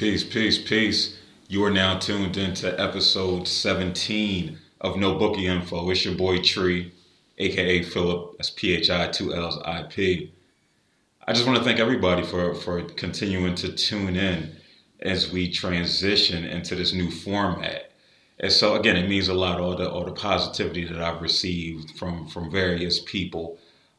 Peace, peace, peace. You are now tuned into episode 17 of No Bookie Info. It's your boy Tree, aka Philip. That's P H I two L's I P. I just want to thank everybody for for continuing to tune in as we transition into this new format. And so again, it means a lot all the all the positivity that I've received from from various people,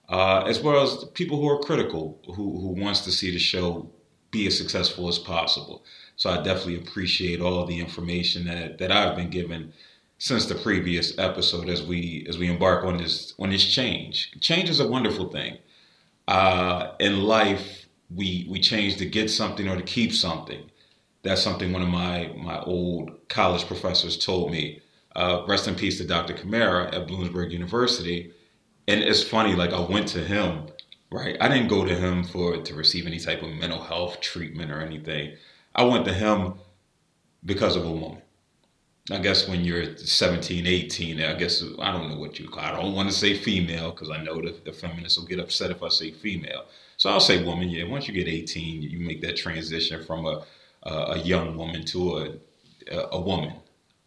uh, as well as people who are critical, who who wants to see the show be as successful as possible. So I definitely appreciate all the information that, that I've been given since the previous episode as we as we embark on this on this change. Change is a wonderful thing. Uh, in life, we we change to get something or to keep something. That's something one of my my old college professors told me. Uh, rest in peace to Dr. Kamara at Bloomsburg University. And it's funny, like I went to him right? I didn't go to him for to receive any type of mental health treatment or anything. I went to him because of a woman. I guess when you're 17, 18, I guess I don't know what you call. I don't want to say female because I know the, the feminists will get upset if I say female. So I'll say woman. Yeah, once you get 18, you make that transition from a a, a young woman to a a, a woman.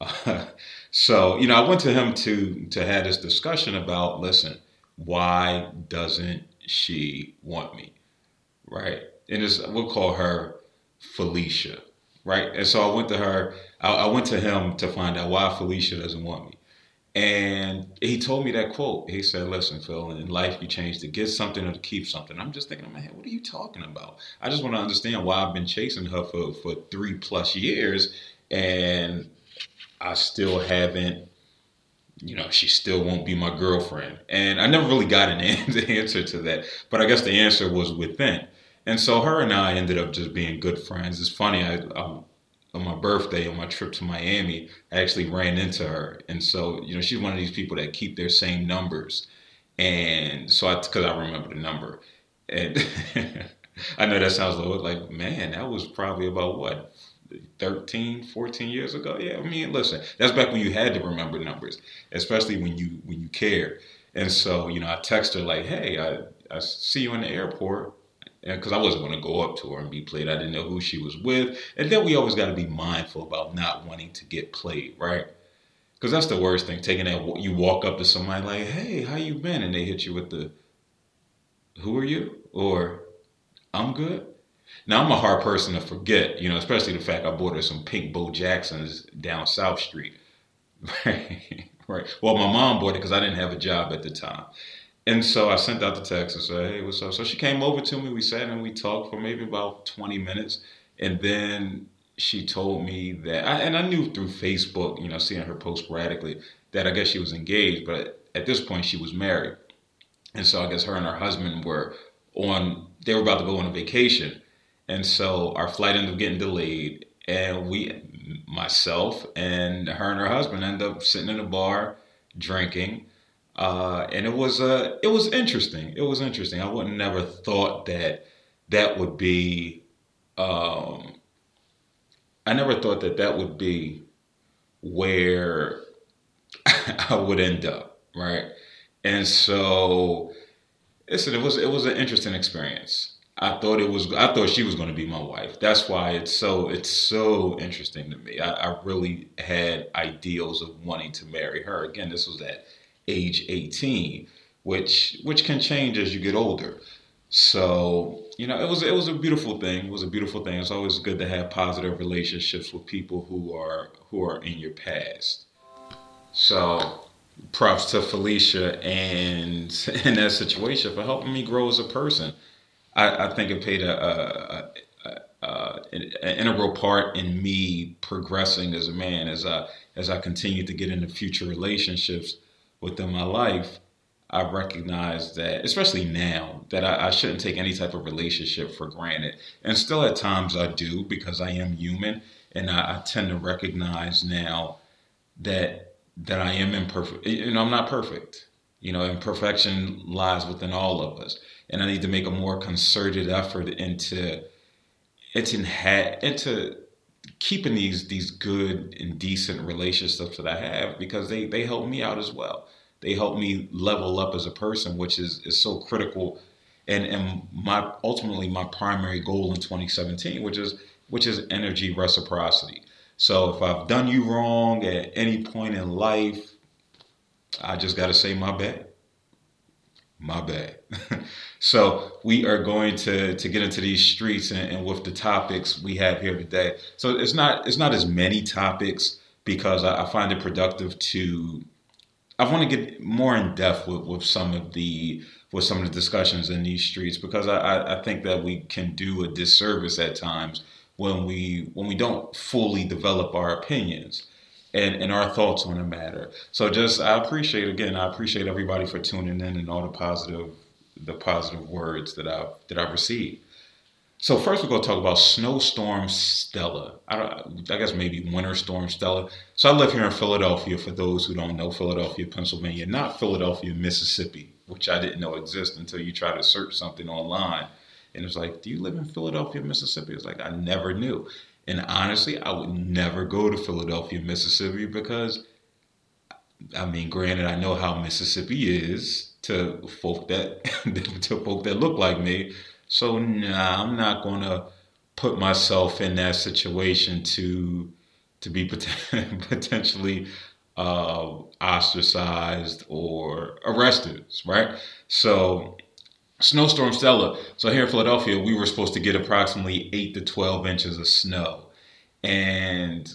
so you know, I went to him to to have this discussion about. Listen, why doesn't she want me, right? And it's, we'll call her Felicia, right? And so I went to her, I, I went to him to find out why Felicia doesn't want me. And he told me that quote. He said, Listen, Phil, in life you change to get something or to keep something. I'm just thinking in my head, what are you talking about? I just want to understand why I've been chasing her for, for three plus years and I still haven't you know, she still won't be my girlfriend. And I never really got an answer to that, but I guess the answer was within. And so her and I ended up just being good friends. It's funny, I, um, on my birthday, on my trip to Miami, I actually ran into her. And so, you know, she's one of these people that keep their same numbers. And so I, cause I remember the number. And I know that sounds little like, man, that was probably about what, 13, 14 years ago. Yeah, I mean, listen, that's back when you had to remember numbers, especially when you when you care. And so, you know, I text her like, "Hey, I I see you in the airport." because I wasn't going to go up to her and be played. I didn't know who she was with. And then we always got to be mindful about not wanting to get played, right? Because that's the worst thing. Taking that, you walk up to somebody like, "Hey, how you been?" and they hit you with the, "Who are you?" or "I'm good." Now I'm a hard person to forget, you know, especially the fact I bought her some pink Bo Jacksons down South Street. Right. Well, my mom bought it because I didn't have a job at the time, and so I sent out the text and said, "Hey, what's up?" So she came over to me. We sat and we talked for maybe about 20 minutes, and then she told me that, I, and I knew through Facebook, you know, seeing her post sporadically, that I guess she was engaged, but at this point she was married, and so I guess her and her husband were on. They were about to go on a vacation and so our flight ended up getting delayed, and we, myself and her and her husband, ended up sitting in a bar drinking. Uh, and it was uh, it was interesting. It was interesting. I would never thought that that would be. Um, I never thought that that would be where I would end up, right? And so, listen, it was it was an interesting experience. I thought it was I thought she was going to be my wife. That's why it's so it's so interesting to me. I, I, really had ideals of wanting to marry her. Again, this was at age 18, which which can change as you get older. So, you know, it was it was a beautiful thing. It was a beautiful thing. It's always good to have positive relationships with people who are who are in your past. So props to Felicia and in that situation for helping me grow as a person. I, I think it played a, a, a, a, an integral part in me progressing as a man as I as I continue to get into future relationships within my life. I recognize that, especially now, that I, I, shouldn't take any type of relationship for granted. And still, at times, I do because I am human, and I, I tend to recognize now that that I am imperfect. You know, I'm not perfect. You know, imperfection lies within all of us and I need to make a more concerted effort into into into keeping these these good and decent relationships that I have because they they help me out as well. They help me level up as a person, which is is so critical. And and my ultimately my primary goal in 2017, which is which is energy reciprocity. So if I've done you wrong at any point in life, I just got to say my bad. My bad. so we are going to to get into these streets and, and, with the topics we have here today. So it's not it's not as many topics because I, I find it productive to. I want to get more in depth with, with some of the with some of the discussions in these streets because I, I think that we can do a disservice at times when we when we don't fully develop our opinions and, and our thoughts on the matter. So just I appreciate again, I appreciate everybody for tuning in and all the positive the positive words that I've that I've received. So first we're going to talk about snowstorm Stella. I, don't, I guess maybe winter storm Stella. So I live here in Philadelphia. For those who don't know, Philadelphia, Pennsylvania, not Philadelphia, Mississippi, which I didn't know existed until you try to search something online, and it's like, do you live in Philadelphia, Mississippi? It's like I never knew. And honestly, I would never go to Philadelphia, Mississippi because, I mean, granted, I know how Mississippi is to folk that to folk that look like me. So nah, I'm not gonna put myself in that situation to to be potentially uh, ostracized or arrested, right? So Snowstorm Stella. So here in Philadelphia, we were supposed to get approximately eight to twelve inches of snow, and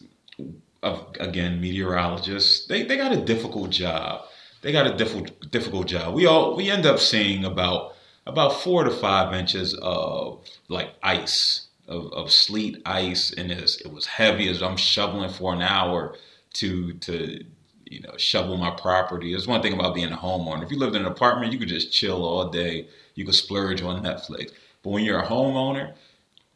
again, meteorologists they, they got a difficult job. They got a difficult difficult job. We all we end up seeing about about four to five inches of like ice of, of sleet ice, and it was heavy as I'm shoveling for an hour to to you know shovel my property. It's one thing about being a homeowner. If you lived in an apartment, you could just chill all day you can splurge on Netflix. But when you're a homeowner,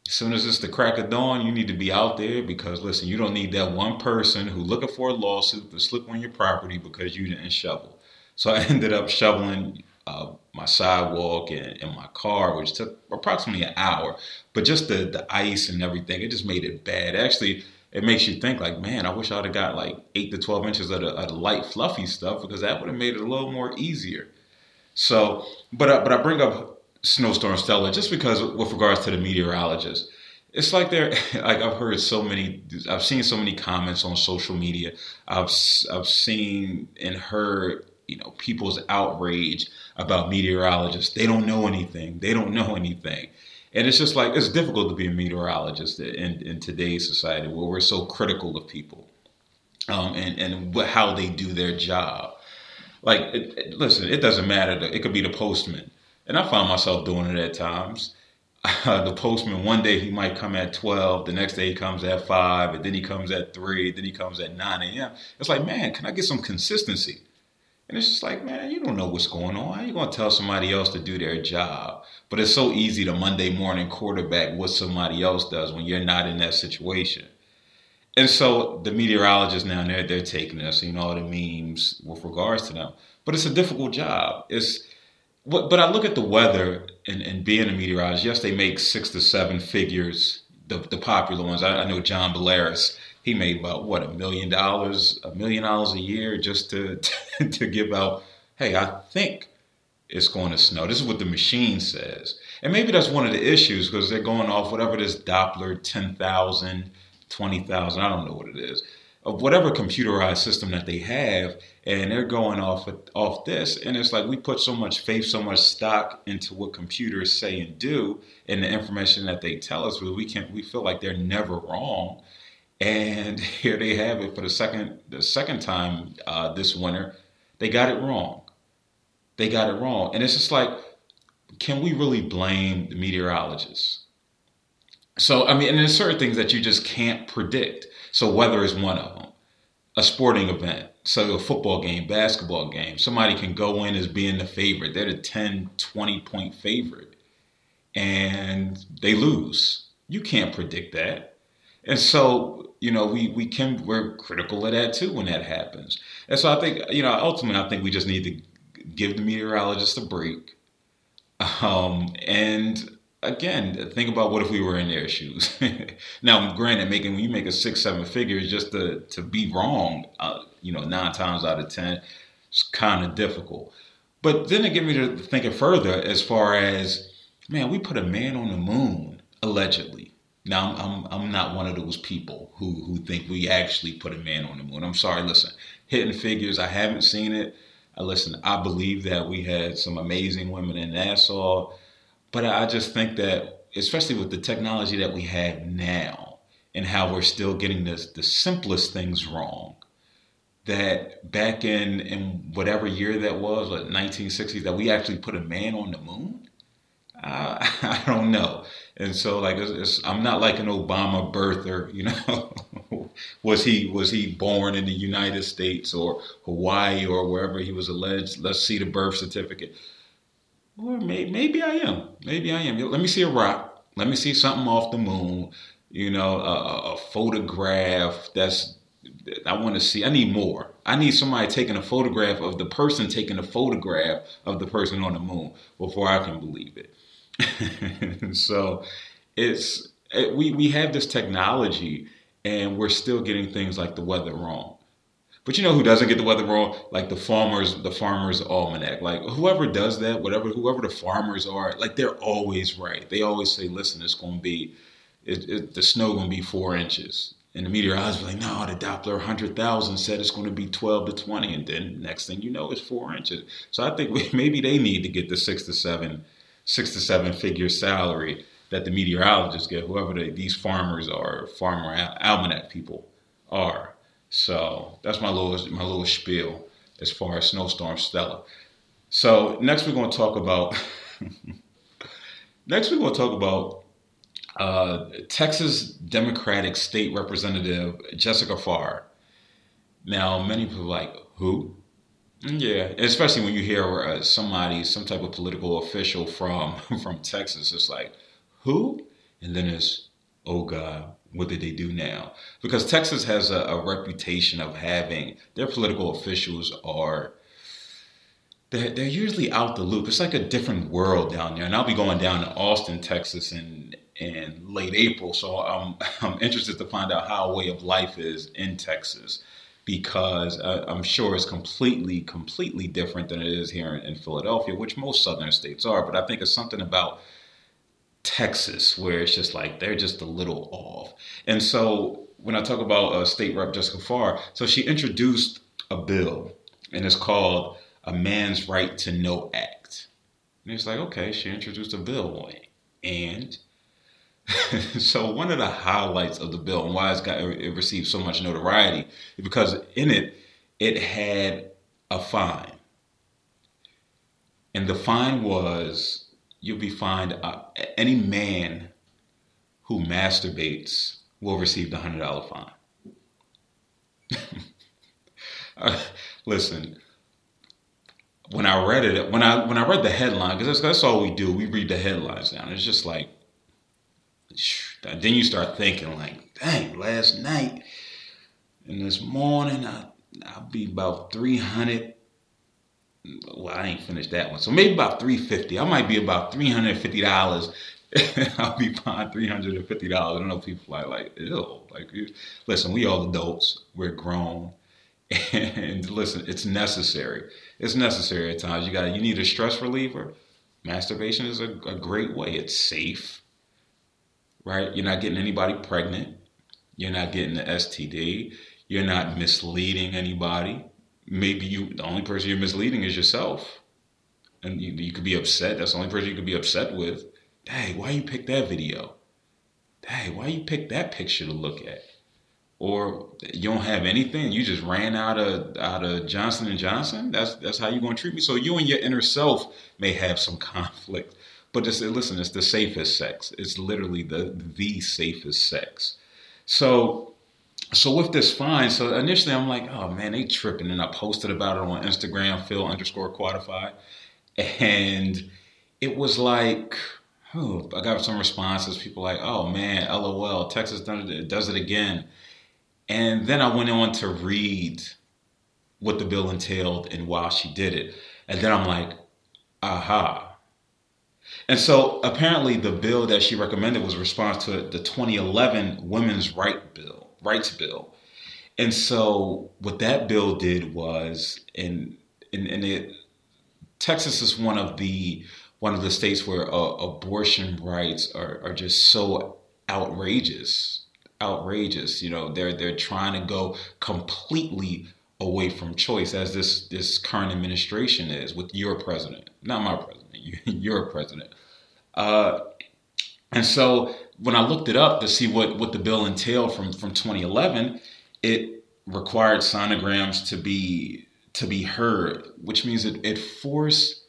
as soon as it's the crack of dawn, you need to be out there because listen, you don't need that one person who looking for a lawsuit to slip on your property because you didn't shovel. So I ended up shoveling uh, my sidewalk and, and, my car, which took approximately an hour. But just the the ice and everything, it just made it bad. Actually, it makes you think like, man, I wish I'd have got like eight to twelve inches of the, of the light, fluffy stuff because that would have made it a little more easier. So, but uh, but I bring up snowstorm Stella just because with regards to the meteorologist, it's like they're like I've heard so many, I've seen so many comments on social media. I've I've seen and heard you know people's outrage about meteorologists. They don't know anything. They don't know anything. And it's just like it's difficult to be a meteorologist in, in today's society where we're so critical of people um, and and how they do their job. Like, it, it, listen, it doesn't matter. It could be the postman. And I find myself doing it at times. The postman, one day he might come at 12, the next day he comes at 5, and then he comes at 3, then he comes at 9 a.m. It's like, man, can I get some consistency? And it's just like, man, you don't know what's going on. How you going to tell somebody else to do their job? But it's so easy to Monday morning quarterback what somebody else does when you're not in that situation. And so the meteorologists now they're they're taking us, you know, all the memes with regards to them. But it's a difficult job. It's but I look at the weather and, and being a meteorologist, yes, they make six to seven figures, the the popular ones. I, I know John Bolaris, he made about what a million dollars, a million dollars a year just to to give out, hey, I think it's going to snow. This is what the machine says. And maybe that's one of the issues because they're going off whatever this Doppler 10,000 20,000, I don't know what it is, of whatever computerized system that they have, and they're going off off this, and it's like we put so much faith, so much stock into what computers say and do, and the information that they tell us, we can't. We feel like they're never wrong, and here they have it for the second the second time uh, this winter, they got it wrong. They got it wrong, and it's just like, can we really blame the meteorologists? So, I mean, and there's certain things that you just can't predict. So, weather is one of them. A sporting event, so a football game, basketball game, somebody can go in as being the favorite. They're the 10, 20 point favorite, and they lose. You can't predict that. And so, you know, we, we can, we're critical of that too when that happens. And so I think, you know, ultimately, I think we just need to give the meteorologist a break. Um, and again, think about what if we were in their shoes. now, granted, making when you make a six, seven figures just to to be wrong, uh, you know, nine times out of ten, it's kind of difficult. But then it get me to thinking further as far as, man, we put a man on the moon allegedly. Now, I'm, I'm, I'm not one of those people who, who think we actually put a man on the moon. I'm sorry, listen, Hidden Figures, I haven't seen it. I listen, I believe that we had some amazing women in NASA, but I just think that, especially with the technology that we have now and how we're still getting this, the simplest things wrong, that back in, in whatever year that was, like 1960s, that we actually put a man on the moon? Uh, I don't know. And so, like, it's, it's, I'm not like an Obama birther, you know. was he was he born in the United States or Hawaii or wherever he was alleged? Let's see the birth certificate. Or maybe, maybe I am. Maybe I am. Let me see a rock. Let me see something off the moon. You know, a, a photograph. That's I want to see. I need more. I need somebody taking a photograph of the person taking a photograph of the person on the moon before I can believe it. so it's it, we we have this technology and we're still getting things like the weather wrong. But you know who doesn't get the weather wrong? Like the farmers, the farmers almanac. Like whoever does that, whatever whoever the farmers are, like they're always right. They always say, "Listen, it's going to be, it, it, the snow going to be four inches." And the meteorologist like, "No, the Doppler 100,000 said it's going to be 12 to 20," and then next thing you know, it's four inches. So I think maybe they need to get the six to seven six to seven figure salary that the meteorologists get, whoever the, these farmers are, farmer almanac people are. So that's my little my little spiel as far as snowstorm Stella. So next we're going to talk about next we're going to talk about uh, Texas Democratic State Representative Jessica Farrar. Now many people like who? Yeah, especially when you hear uh, somebody, some type of political official from from Texas, it's like, who? And then it's, oh God, what did they do now? Because Texas has a, a reputation of having their political officials are they're, they're usually out the loop. It's like a different world down there. And I'll be going down to Austin, Texas in in late April, so I'm I'm interested to find out how way of life is in Texas because uh, I'm sure it's completely, completely different than it is here in, in, Philadelphia, which most southern states are. But I think it's something about Texas where it's just like they're just a little off. And so when I talk about uh, State Rep Jessica Farrar, so she introduced a bill, and it's called a Man's Right to Know Act. And it's like, okay, she introduced a bill, and so one of the highlights of the bill and why it's got it received so much notoriety because in it it had a fine, and the fine was you'll be fined. Uh, any man who masturbates will receive the hundred dollar fine. uh, listen, when I read it, when I when I read the headline, because that's, that's all we do, we read the headlines down. It's just like then you start thinking like, dang, last night and this morning I I'll be about three hundred. Well, I ain't finished that one, so maybe about three fifty. I might be about three hundred fifty dollars. I'll be fifty dollars. I don't know if people like like ew. Like, listen, we all adults. We're grown, and listen, it's necessary. It's necessary at times. You got you need a stress reliever. Masturbation is a, a great way. It's safe right? You're not getting anybody pregnant. You're not getting the STD. You're not misleading anybody. Maybe you, the only person you're misleading is yourself. And you, you could be upset. That's the only person you could be upset with. Hey, why you pick that video? Hey, why you pick that picture to look at? Or you don't have anything. You just ran out of out of Johnson and Johnson. That's that's how you're gonna treat me. So you and your inner self may have some conflict but just listen, it's the safest sex. It's literally the the safest sex. So so with this fine, so initially I'm like, oh man, they tripping. And I posted about it on Instagram, Phil underscore quantify. And it was like, oh, I got some responses. People like, oh man, LOL, Texas does it, again. And then I went on to read what the bill entailed and why she did it. And then I'm like, aha, and so apparently the bill that she recommended was response to the 2011 Women's Right Bill, Rights Bill. And so what that bill did was, and and, and it, Texas is one of the one of the states where uh, abortion rights are, are just so outrageous outrageous you know they're they're trying to go completely away from choice as this this current administration is with your president not my president your president uh, and so when I looked it up to see what, what the bill entailed from, from 2011, it required sonograms to be to be heard, which means it, it forced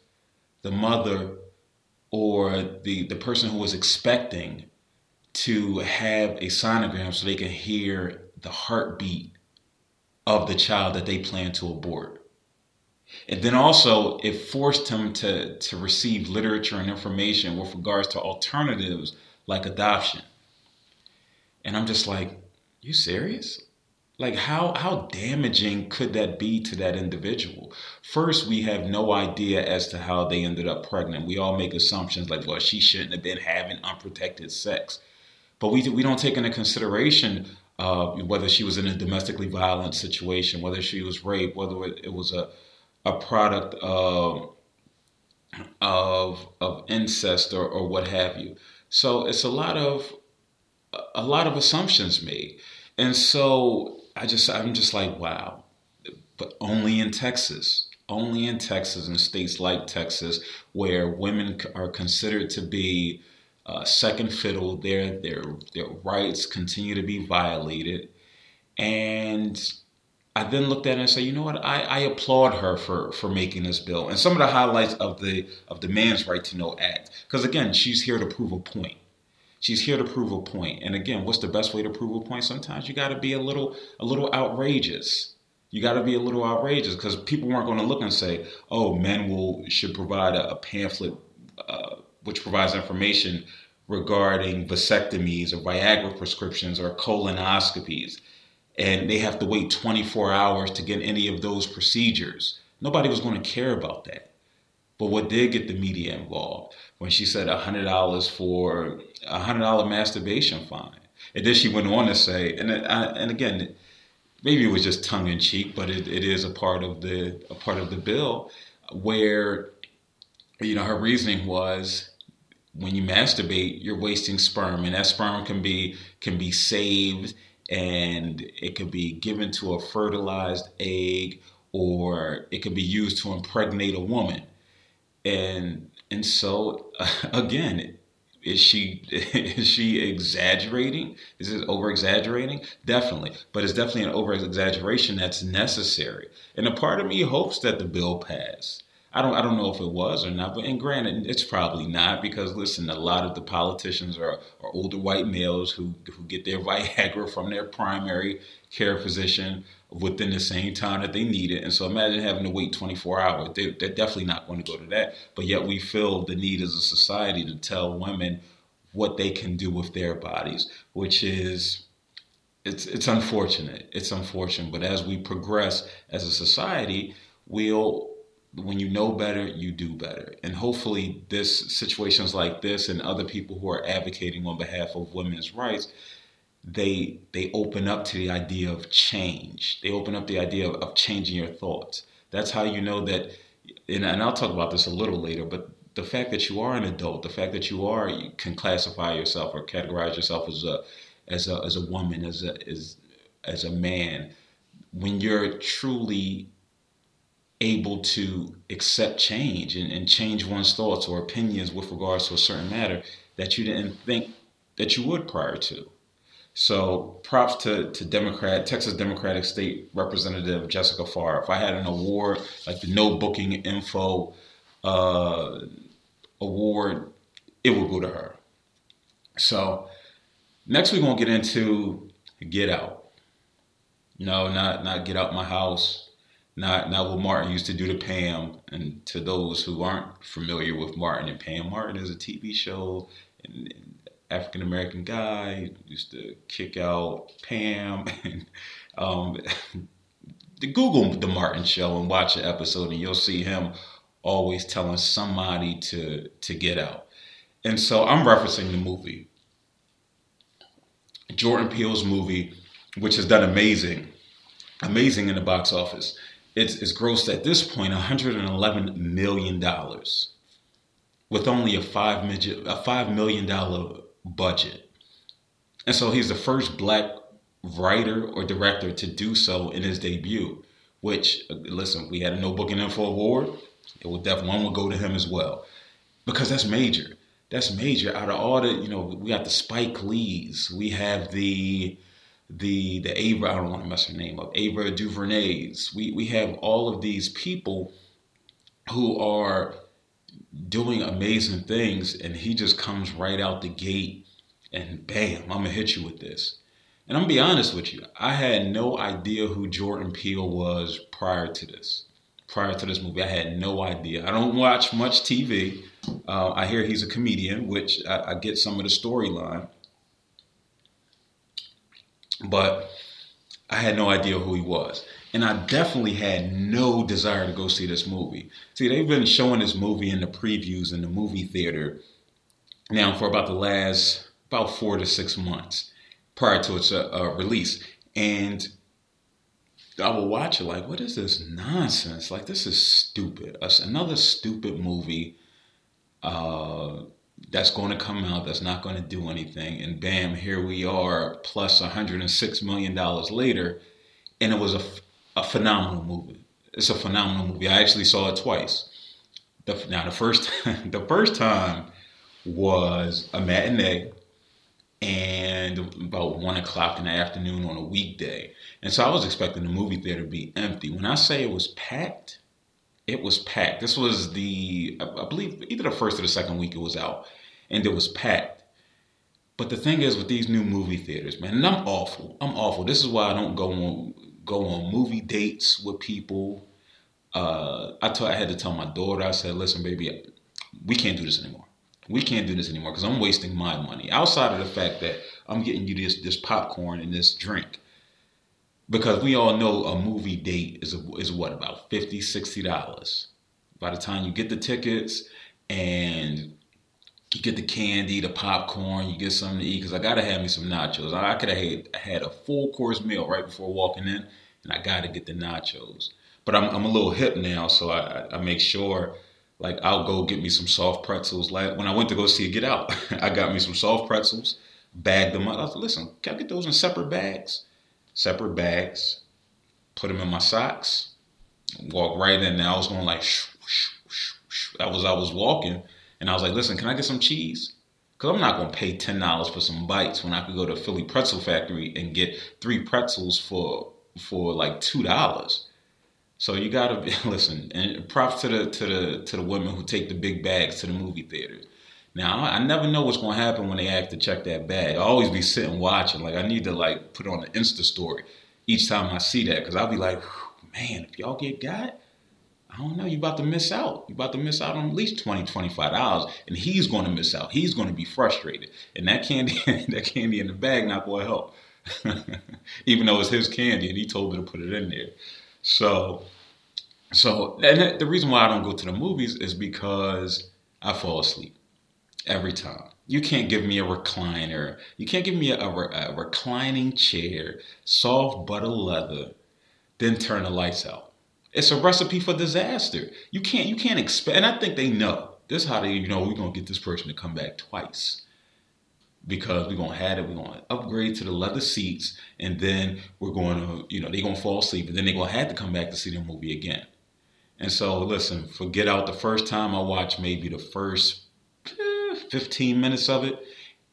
the mother or the, the person who was expecting to have a sonogram so they can hear the heartbeat of the child that they plan to abort. And then also it forced him to, to receive literature and information with regards to alternatives like adoption. And I'm just like, you serious? Like how how damaging could that be to that individual? First, we have no idea as to how they ended up pregnant. We all make assumptions like, well, she shouldn't have been having unprotected sex, but we we don't take into consideration uh, whether she was in a domestically violent situation, whether she was raped, whether it was a a product of of of incest or, or what have you. So it's a lot of a lot of assumptions made. And so I just I'm just like, wow. But only in Texas. Only in Texas and states like Texas where women are considered to be uh, second fiddle, their their their rights continue to be violated, and I then looked at it and said, you know what? I, I applaud her for for making this bill and some of the highlights of the of the Man's Right to Know Act. Because again, she's here to prove a point. She's here to prove a point. And again, what's the best way to prove a point? Sometimes you got to be a little a little outrageous. You got to be a little outrageous because people weren't going to look and say, "Oh, men will should provide a, a pamphlet uh, which provides information regarding vasectomies or Viagra prescriptions or colonoscopies." And they have to wait 24 hours to get any of those procedures. Nobody was going to care about that. But what did get the media involved when she said $100 for a $100 masturbation fine. And then she went on to say, and I, and again, maybe it was just tongue in cheek, but it, it is a part of the a part of the bill where you know her reasoning was when you masturbate, you're wasting sperm, and that sperm can be can be saved and it could be given to a fertilized egg or it could be used to impregnate a woman. And and so again is she is she exaggerating? Is it over exaggerating definitely. But it's definitely an over exaggeration that's necessary. And a part of me hopes that the bill pass I don't I don't know if it was or not, but and granted, it's probably not because listen, a lot of the politicians are, are older white males who who get their Viagra from their primary care physician within the same time that they need it. And so imagine having to wait 24 hours. They, they're definitely not going to go to that. But yet we feel the need as a society to tell women what they can do with their bodies, which is it's it's unfortunate. It's unfortunate. But as we progress as a society, we'll when you know better, you do better. And hopefully, this situations like this and other people who are advocating on behalf of women's rights, they they open up to the idea of change. They open up the idea of, of changing your thoughts. That's how you know that. And, and I'll talk about this a little later, but the fact that you are an adult, the fact that you are you can classify yourself or categorize yourself as a as a as a woman, as a as as a man, when you're truly able to accept change and, and change one's thoughts or opinions with regards to a certain matter that you didn't think that you would prior to. So props to, to Democrat, Texas Democratic State Representative Jessica Farrar. If I had an award like the No Booking Info uh, award, it would go to her. So next we're gonna get into Get Out. No, not not Get Out My House not not what Martin used to do to Pam. And to those who aren't familiar with Martin and Pam, Martin is a TV show, and, African American guy used to kick out Pam. And um, Google the Martin Show and watch an episode, and you'll see him always telling somebody to to get out. And so I'm referencing the movie, Jordan Peele's movie, which has done amazing, amazing in the box office it's, it's grossed at this point $111 million with only a five million a five million dollar budget. And so he's the first black writer or director to do so in his debut. Which, listen, we had a No Booking Info award. It would definitely one would go to him as well, because that's major. That's major. Out of all the, you know, we got the Spike Lees, we have the the the Ava. I don't want to mess her name up. Ava DuVernays. We we have all of these people who are doing amazing things, and he just comes right out the gate, and bam, I'm gonna hit you with this. And I'm gonna be honest with you, I had no idea who Jordan Peele was prior to this. Prior to this movie, I had no idea. I don't watch much TV. Uh, I hear he's a comedian, which I, I get some of the storyline, but I had no idea who he was. And I definitely had no desire to go see this movie. See, they've been showing this movie in the previews in the movie theater now for about the last about four to six months prior to its uh, uh, release. And I will watch it like, what is this nonsense? Like, this is stupid. Another stupid movie uh, that's going to come out that's not going to do anything. And bam, here we are, plus $106 million later. And it was a, a phenomenal movie. It's a phenomenal movie. I actually saw it twice. The, now, the first, the first time was a matinee and about one o'clock in the afternoon on a weekday. And so I was expecting the movie theater to be empty. When I say it was packed, it was packed. This was the, I believe, either the first or the second week it was out, and it was packed. But the thing is with these new movie theaters, man, and I'm awful. I'm awful. This is why I don't go on go on movie dates with people. Uh, I told I had to tell my daughter. I said, "Listen, baby, we can't do this anymore we can't do this anymore because I'm wasting my money. Outside of the fact that I'm getting you this this popcorn and this drink. Because we all know a movie date is a, is what about 50 60 dollars. By the time you get the tickets and you get the candy, the popcorn, you get something to eat. Because I gotta have me some nachos. I, could have had, had a full course meal right before walking in, and I gotta get the nachos. But I'm, I'm a little hip now, so I, I make sure like I'll go get me some soft pretzels. Like when I went to go see Get Out, I got me some soft pretzels, bagged them up. I listen, can I get those in separate bags? Separate bags. Put them in my socks. Walk right in. Now I was going like, shoo, I was I was walking, and I was like, listen, can I get some cheese? Because I'm not going to pay ten dollars for some bites when I could go to Philly Pretzel Factory and get three pretzels for for like two dollars. So you gotta listen, and props to the to the to the women who take the big bags to the movie theaters. Now I never know what's gonna happen when they have to check that bag. I always be sitting watching. Like I need to like put on an Insta story each time I see that because I'll be like, man, if y'all get got, I don't know, you about to miss out. You about to miss out on at least 20 $25. And he's gonna miss out. He's gonna be frustrated. And that candy, that candy in the bag not gonna help. Even though it's his candy and he told me to put it in there. So, so and the reason why I don't go to the movies is because I fall asleep every time. You can't give me a recliner. You can't give me a, a, a reclining chair, soft butter leather, then turn the lights out. It's a recipe for disaster. You can't you can't expect. And I think they know. This is how they you know we're gonna get this person to come back twice because we're gonna have it, we're gonna upgrade to the leather seats, and then we're going to, you know, they're gonna fall asleep, and then they're gonna have to come back to see the movie again. And so, listen, forget out the first time I watched maybe the first 15 minutes of it,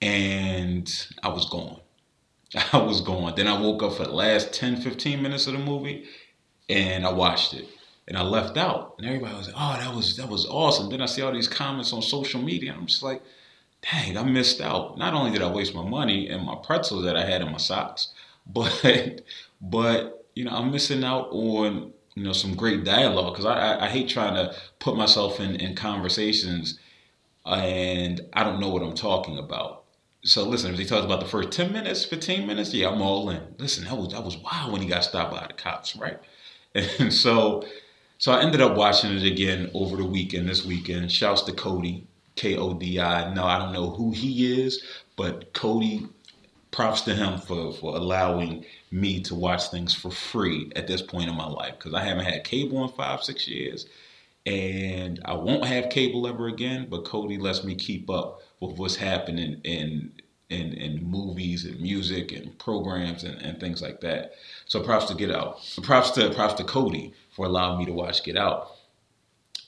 and I was gone. I was gone. Then I woke up for the last 10, 15 minutes of the movie, and I watched it. And I left out, and everybody was like, "Oh, that was that was awesome." Then I see all these comments on social media, I'm just like, dang, I missed out. Not only did I waste my money and my pretzels that I had in my socks, but but you know I'm missing out on you know some great dialogue because I, I, I hate trying to put myself in in conversations and I don't know what I'm talking about. So listen, if he talks about the first ten minutes, fifteen minutes, yeah, I'm all in. Listen, that was that was wild when he got stopped by the cops, right? And so so I ended up watching it again over the weekend. This weekend, shouts to Kodi K O D I. No, I don't know who he is, but Kodi, props to him for, for allowing me to watch things for free at this point in my life because I haven't had cable in five, six years. And I won't have cable ever again, but Kodi lets me keep up with what's happening in in, in movies and music and programs and, and things like that. So props to Get Out. Props to props to Kodi for allowing me to watch Get Out.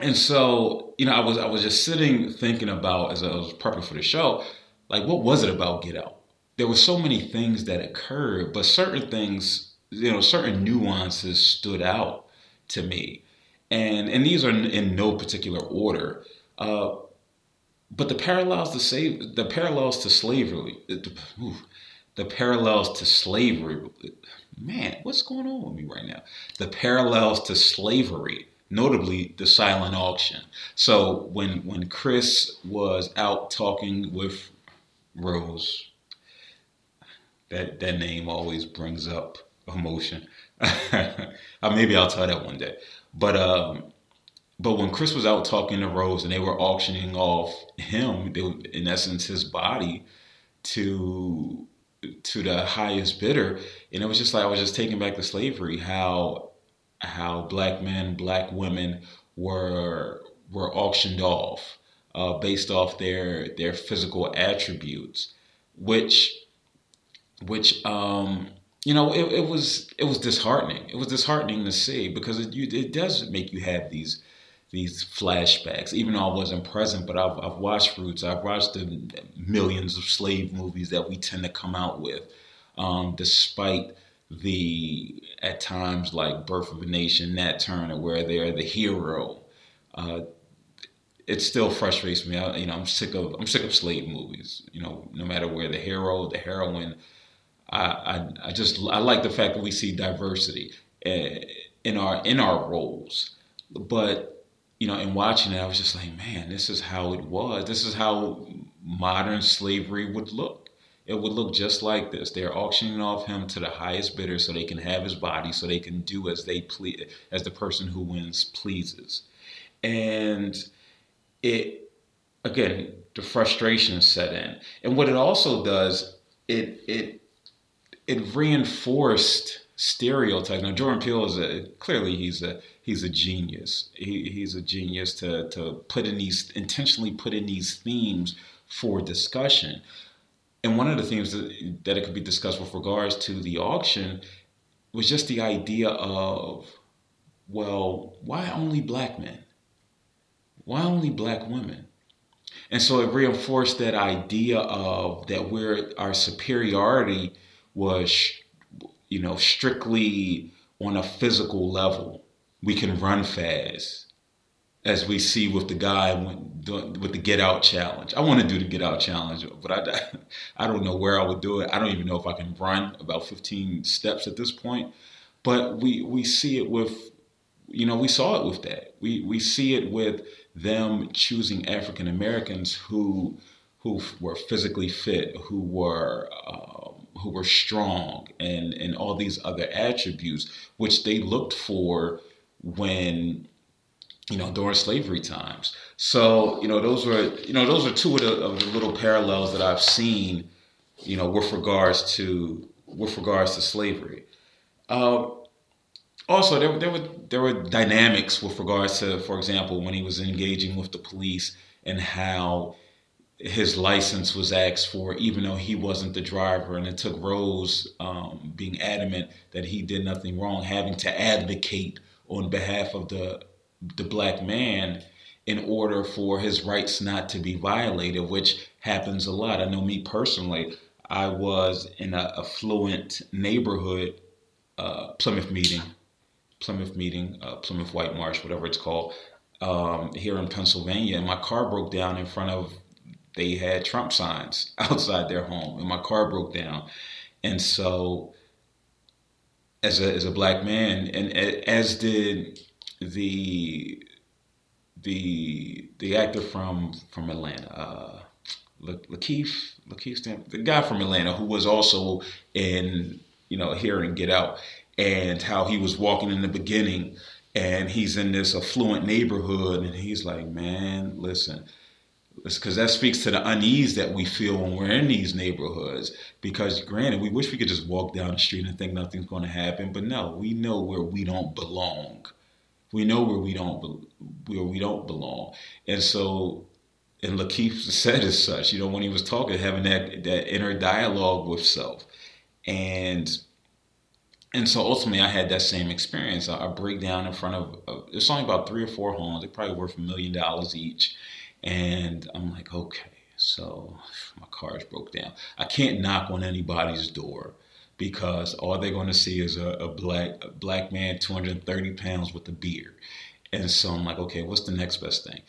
And so, you know, I was I was just sitting thinking about as I was prepping for the show, like what was it about Get Out? There were so many things that occurred, but certain things, you know, certain nuances stood out to me. And and these are in no particular order. Uh, but the parallels to save the parallels to slavery, the, the parallels to slavery. Man, what's going on with me right now? The parallels to slavery, notably the silent auction. So when when Chris was out talking with Rose, that that name always brings up emotion. Maybe I'll tell that one day. But um, but when Chris was out talking to Rose and they were auctioning off him, they, in essence, his body to to the highest bidder, and it was just like I was just taken back to slavery. How how black men, black women were were auctioned off uh, based off their their physical attributes, which which um, you know it, it was it was disheartening. It was disheartening to see because it, it does make you have these these flashbacks, even though I wasn't present, but I've, I've watched Roots. I've watched the millions of slave movies that we tend to come out with, um, despite the, at times, like Birth of a Nation, Nat Turner, where they're the hero. Uh, it still frustrates me. I, you know, I'm sick of I'm sick of slave movies. You know, no matter where the hero, the heroine, I I, I just I like the fact that we see diversity uh, in our in our roles, but you know, in watching it, I was just like, man, this is how it was. This is how modern slavery would look. It would look just like this. They're auctioning off him to the highest bidder so they can have his body, so they can do as they please, as the person who wins pleases. And it, again, the frustration set in. And what it also does, it it it reinforced stereotypes. Now Jordan Peele is a clearly he's a he's a genius. He, he's a genius to to put in these intentionally put in these themes for discussion. And one of the themes that, that it could be discussed with regards to the auction was just the idea of, well, why only black men? Why only black women? And so it reinforced that idea of that we're our superiority was you know, strictly on a physical level. We can run fast, as we see with the guy with the Get Out challenge. I want to do the Get Out challenge, but I, I don't know where I would do it. I don't even know if I can run about 15 steps at this point. But we we see it with, you know, we saw it with that. We we see it with them choosing African Americans who who were physically fit, who were um, who were strong and and all these other attributes which they looked for when you know during slavery times. So you know those were you know those are two of the, of the little parallels that i've seen you know with regards to with regards to slavery. Uh, also there, there were there were dynamics with regards to for example when he was engaging with the police and how his license was asked for, even though he wasn't the driver. And it took Rose um, being adamant that he did nothing wrong, having to advocate on behalf of the the black man in order for his rights not to be violated, which happens a lot. I know me personally, I was in an affluent neighborhood, uh, Plymouth meeting, Plymouth meeting, uh, Plymouth White Marsh, whatever it's called, um, here in Pennsylvania, and my car broke down in front of they had Trump signs outside their home, and my car broke down. And so, as a as a black man, and as did the the the actor from from Atlanta, uh, Lakeith Lakeith the guy from Atlanta who was also in you know here and Get Out, and how he was walking in the beginning, and he's in this affluent neighborhood, and he's like, man, listen because that speaks to the unease that we feel when we're in these neighborhoods. Because granted, we wish we could just walk down the street and think nothing's going to happen, but no, we know where we don't belong. We know where we don't where we don't belong, and so and Lakeith said as such, you know, when he was talking, having that that inner dialogue with self, and and so ultimately, I had that same experience. I, I break down in front of it's only about three or four homes. They probably worth a million dollars each, and I'm like, okay, so my car's broke down. I can't knock on anybody's door because all they're going to see is a, a black a black man, 230 pounds with a beard. And so I'm like, okay, what's the next best thing?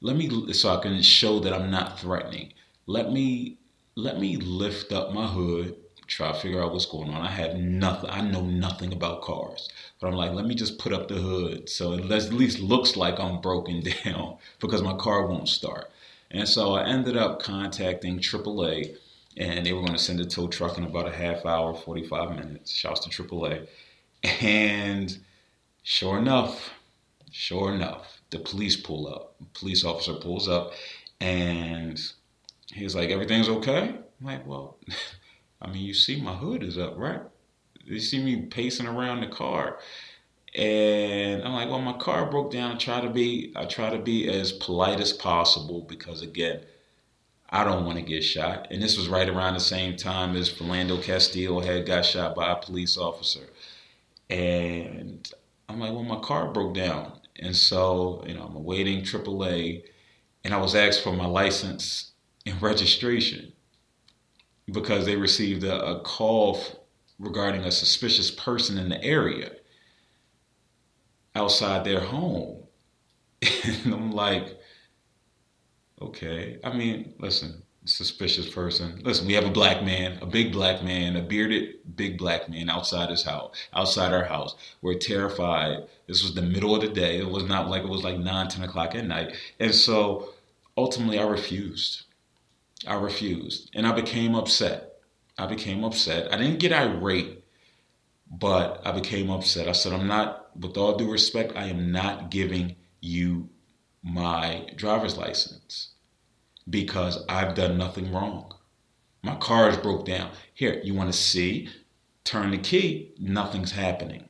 let me so I can show that I'm not threatening. Let me let me lift up my hood, try to figure out what's going on. I have nothing. I know nothing about cars, but I'm like, let me just put up the hood so it at least looks like I'm broken down because my car won't start. And so I ended up contacting AAA, and they were going to send a tow truck in about a half hour, 45 minutes. Shouts to AAA, and sure enough, sure enough the police pull up. police officer pulls up and he's like, Everything's okay? I'm like, Well, I mean, you see my hood is up, right? You see me pacing around the car. And I'm like, well, my car broke down. I try to be, I try to be as polite as possible because again, I don't want to get shot. And this was right around the same time as Philando Castillo had got shot by a police officer. And I'm like, well, my car broke down. And so, you know, I'm awaiting AAA, and I was asked for my license and registration because they received a, a call regarding a suspicious person in the area outside their home. and I'm like, okay. I mean, listen, suspicious person. Listen, we have a black man, a big black man, a bearded big black man outside his house, outside our house. We're terrified. This was the middle of the day. It was not like it was like 9, 10 o'clock at night. And so ultimately I refused. I refused. And I became upset. I became upset. I didn't get irate, but I became upset. I said, I'm not, with all due respect, I am not giving you my driver's license because I've done nothing wrong. My car is broke down. Here, you want to see? Turn the key, nothing's happening.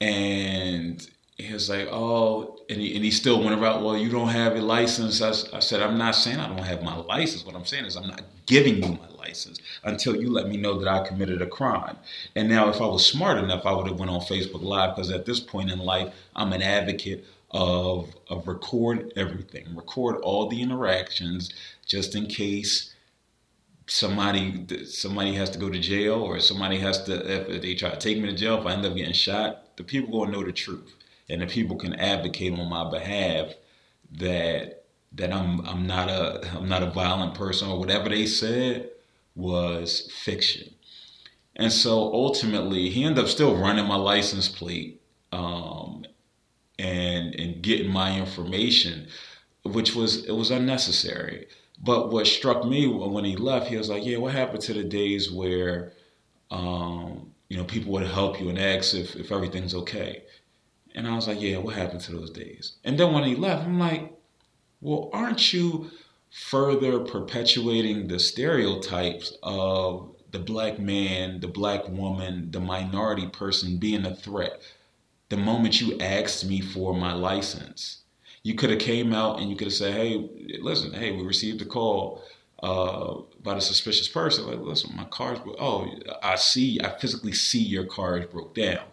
And he was like, oh, and he, and he still went around, well, you don't have a license. I, I said, I'm not saying I don't have my license. What I'm saying is I'm not giving you my license until you let me know that I committed a crime. And now if I was smart enough, I would have went on Facebook Live because at this point in life, I'm an advocate of, of record everything, record all the interactions just in case somebody somebody has to go to jail or somebody has to if they try to take me to jail if I end up getting shot, the people gonna know the truth, and the people can advocate on my behalf that that I'm I'm not a I'm not a violent person or whatever they said was fiction. And so ultimately, he ended up still running my license plate um, and and getting my information, which was it was unnecessary. But what struck me when he left, he was like, "Yeah, what happened to the days where, um, you know, people would help you and ask if if everything's okay?" And I was like, "Yeah, what happened to those days?" And then when he left, I'm like, "Well, aren't you further perpetuating the stereotypes of the black man, the black woman, the minority person being a threat?" the moment you asked me for my license. You could have came out and you could have said, "Hey, listen, hey, we received a call uh, about a suspicious person. Like, listen, my car's broke. Oh, I see. I physically see your car is broke down.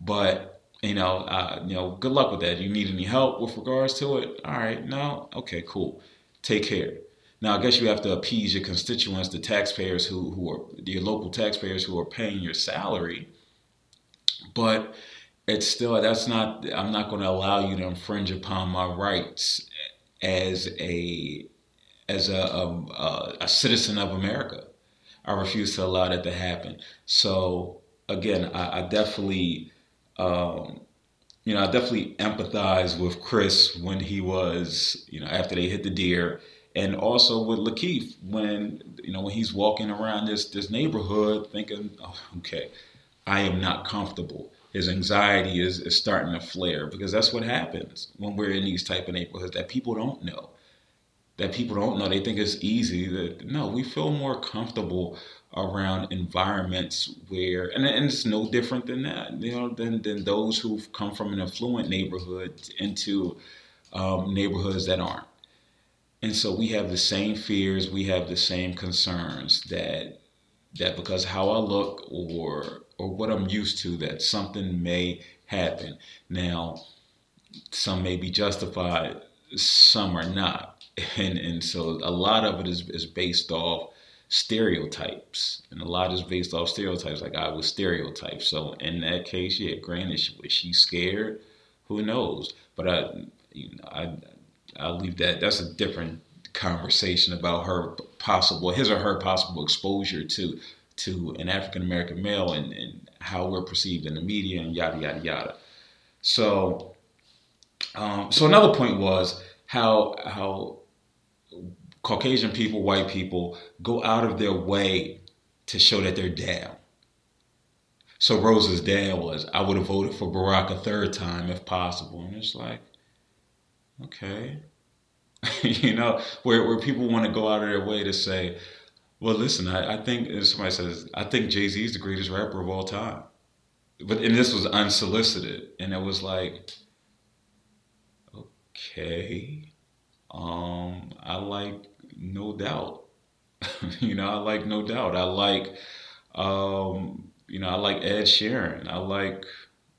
But you know, uh, you know, good luck with that. You need any help with regards to it? All right, no, okay, cool. Take care. Now, I guess you have to appease your constituents, the taxpayers who who are your local taxpayers who are paying your salary but it's still that's not i'm not going to allow you to infringe upon my rights as a as a, a, a citizen of america i refuse to allow that to happen so again i, I definitely um, you know i definitely empathize with chris when he was you know after they hit the deer and also with Lakeith when you know when he's walking around this this neighborhood thinking, oh, okay, I am not comfortable. His anxiety is, is starting to flare because that's what happens when we're in these type of neighborhoods that people don't know. That people don't know. They think it's easy. That no, we feel more comfortable around environments where and, and it's no different than that, you know, than than those who've come from an affluent neighborhood into um, neighborhoods that aren't. And so we have the same fears, we have the same concerns that that because how I look or or what I'm used to that something may happen. Now, some may be justified, some are not. And and so a lot of it is, is based off stereotypes. And a lot is based off stereotypes, like I was stereotyped. So in that case, yeah, granted, was she scared? Who knows? But I you know, I I'll leave that. That's a different conversation about her possible his or her possible exposure to to an African American male and, and how we're perceived in the media and yada yada yada. So um, so another point was how how Caucasian people, white people go out of their way to show that they're down. So Rose's dad was, I would have voted for Barack a third time if possible. And it's like, okay. you know, where, where people want to go out of their way to say, well, listen, I, I think, somebody says, I think Jay Z is the greatest rapper of all time. But, and this was unsolicited. And it was like, okay. Um, I like No Doubt. you know, I like No Doubt. I like, um, you know, I like Ed Sheeran. I like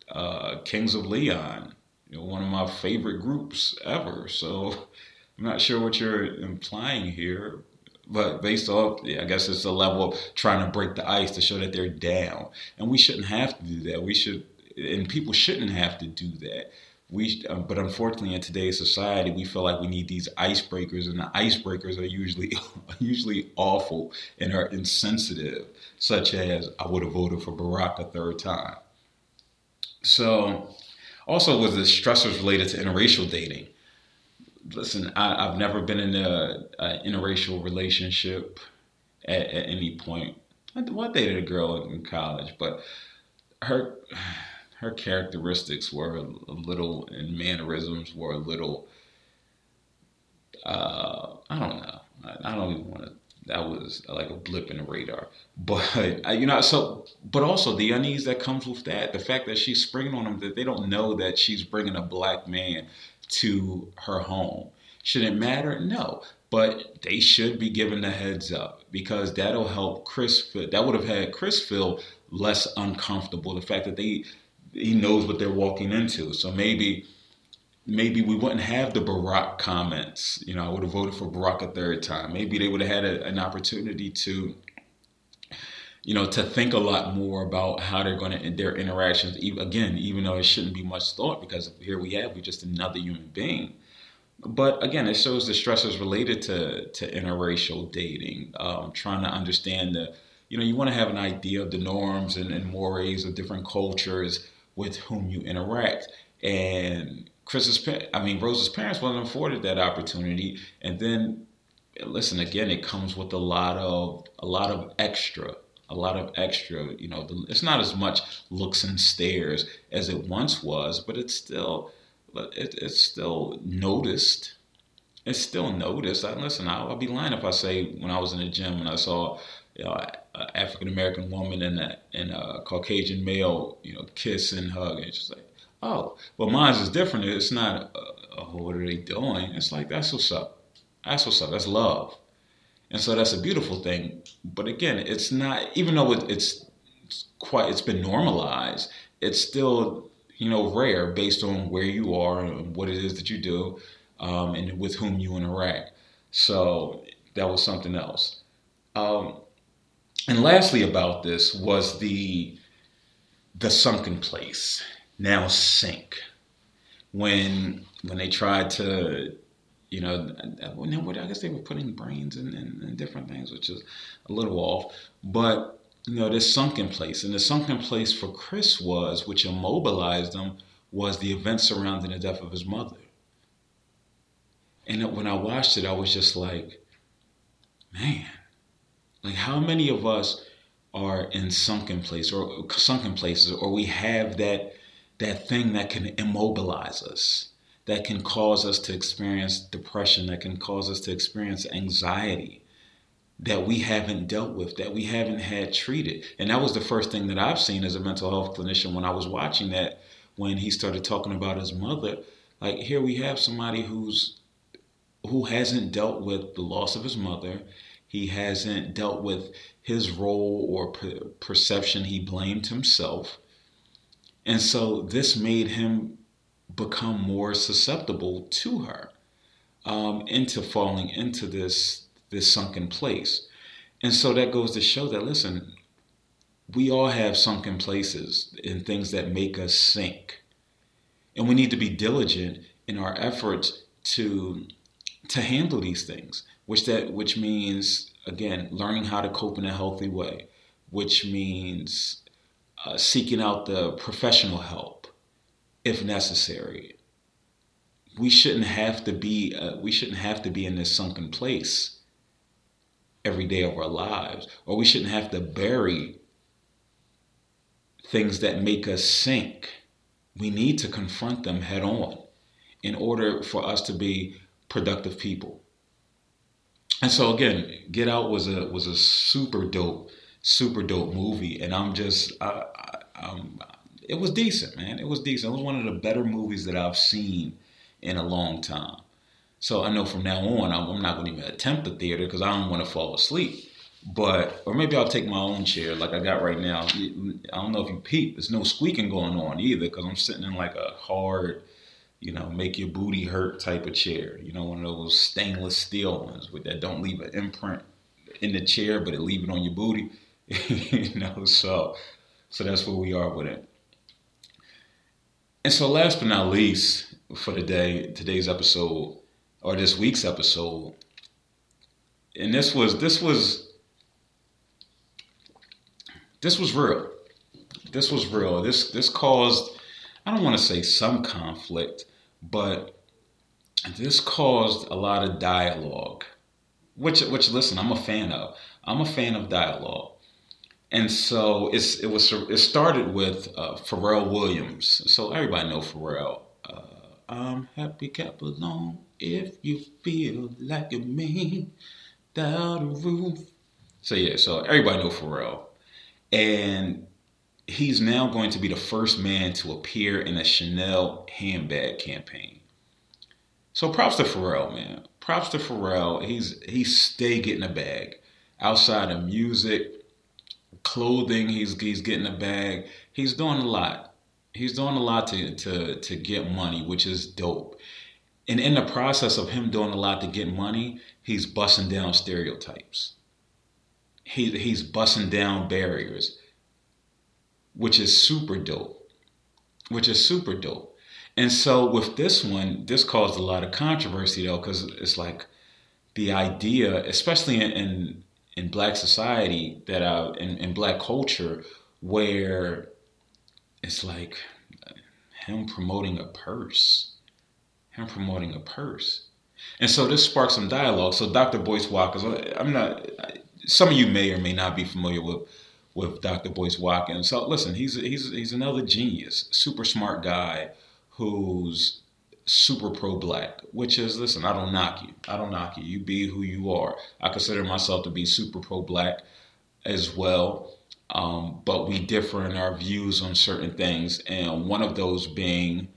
uh, Kings of Leon. You know, one of my favorite groups ever. So I'm not sure what you're implying here, but based off, yeah, I guess it's a level of trying to break the ice to show that they're down, and we shouldn't have to do that. We should, and people shouldn't have to do that. We, um, but unfortunately, in today's society, we feel like we need these icebreakers, and the icebreakers are usually, usually awful and are insensitive, such as I would have voted for Barack a third time. So, also was the stressors related to interracial dating listen, I, have never been in a, a interracial relationship at, at, any point. I, well, I dated a girl in college, but her her characteristics were a little, and mannerisms were a little. Uh, I don't know. I, I don't even want to. That was like a blip in the radar, but you know. So, but also the unease that comes with that, the fact that she's springing on them, that they don't know that she's bringing a black man to her home. Should it matter? No. But they should be given the heads up because that'll help Chris. That would have had Chris feel less uncomfortable. The fact that they he knows what they're walking into. So maybe maybe we wouldn't have the Barack comments. You know, I would have voted for Barack a third time. Maybe they would have had a, an opportunity to you know, to think a lot more about how they're going to their interactions. Again, even though it shouldn't be much thought, because here we have we just another human being. But again, it shows the stressors related to to interracial dating. Um, trying to understand the, you know, you want to have an idea of the norms and, and mores of different cultures with whom you interact. And Chris's, I mean, Rose's parents wasn't afforded that opportunity. And then, listen, again, it comes with a lot of a lot of extra a lot of extra. You know, it's not as much looks and stares as it once was, but it's still it, it's still noticed. It's still noticed. I listen. I'll, I'll, be lying if I say when I was in the gym and I saw you know, an African American woman and a, and a Caucasian male, you know, kiss and hug, and she's like, oh, well, mine's is different. It's not, uh, oh, what are they doing? It's like that's what's up. That's what's up. That's love. And so that's a beautiful thing. But again, it's not, even though it's, it's quite, it's been normalized, it's still, you know, rare based on where you are and what it is that you do um, and with whom you interact. So that was something else. Um, and lastly about this was the the sunken place, now sink. When when they tried to you know, I guess they were putting brains in, in, in, different things, which is a little off. But you know, this sunken place, and the sunken place for Chris was, which immobilized him, was the event surrounding the death of his mother. And when I watched it, I was just like, man, like how many of us are in sunken place or sunken places, or we have that that thing that can immobilize us that can cause us to experience depression, that can cause us to experience anxiety that we haven't dealt with, that we haven't had treated. And that was the first thing that I've seen as a mental health clinician when I was watching that, when he started talking about his mother. Like here we have somebody who's who hasn't dealt with the loss of his mother. He hasn't dealt with his role or per- perception. He blamed himself. And so this made him become more susceptible to her, um, into falling into this this sunken place. And so that goes to show that listen, we all have sunken places and things that make us sink. And we need to be diligent in our efforts to to handle these things, which that which means again learning how to cope in a healthy way, which means uh, seeking out the professional help if necessary. We shouldn't have to be uh, we shouldn't have to be in this sunken place every day of our lives, or we shouldn't have to bury things that make us sink. We need to confront them head on in order for us to be productive people. And so again, Get Out was a was a super dope super dope movie, and I'm just, I, I, um, it was decent, man. It was decent. It was one of the better movies that I've seen in a long time. So I know from now on, I'm not going to even attempt the theater because I don't want to fall asleep. But, or maybe I'll take my own chair like I got right now. I don't know if you peep, there's no squeaking going on either because I'm sitting in like a hard, you know, make your booty hurt type of chair. You know, one of those stainless steel ones with that don't leave an imprint in the chair, but it leave it on your booty. you know, so so that's where we are with it. And so last but not least for the day, today's episode or this week's episode, and this was this was this was real. This was real. This this caused I don't want to say some conflict, but this caused a lot of dialogue. Which which listen, I'm a fan of. I'm a fan of dialogue and so it's it was it started with uh, Pharrell Williams. So everybody know Pharrell. Uh, I'm happy, cap alone. If you feel like a man, down the roof. So yeah, so everybody know Pharrell, and he's now going to be the first man to appear in a Chanel handbag campaign. So props to Pharrell, man. Props to Pharrell. He's he's stay getting a bag outside of music clothing. He's he's getting a bag. He's doing a lot. He's doing a lot to to to get money, which is dope. And in the process of him doing a lot to get money, he's busting down stereotypes. He he's busting down barriers, which is super dope. Which is super dope. And so with this one, this caused a lot of controversy though, because it's like the idea, especially in, in in black society that uh in, in black culture where it's like him promoting a purse him promoting a purse and so this sparked some dialogue so dr boyce watkins i'm not some of you may or may not be familiar with with dr boyce watkins so listen he's he's he's another genius super smart guy who's super pro black, which is listen, I don't knock you. I don't knock you. You be who you are. I consider myself to be super pro black as well. Um, but we differ in our views on certain things, and one of those being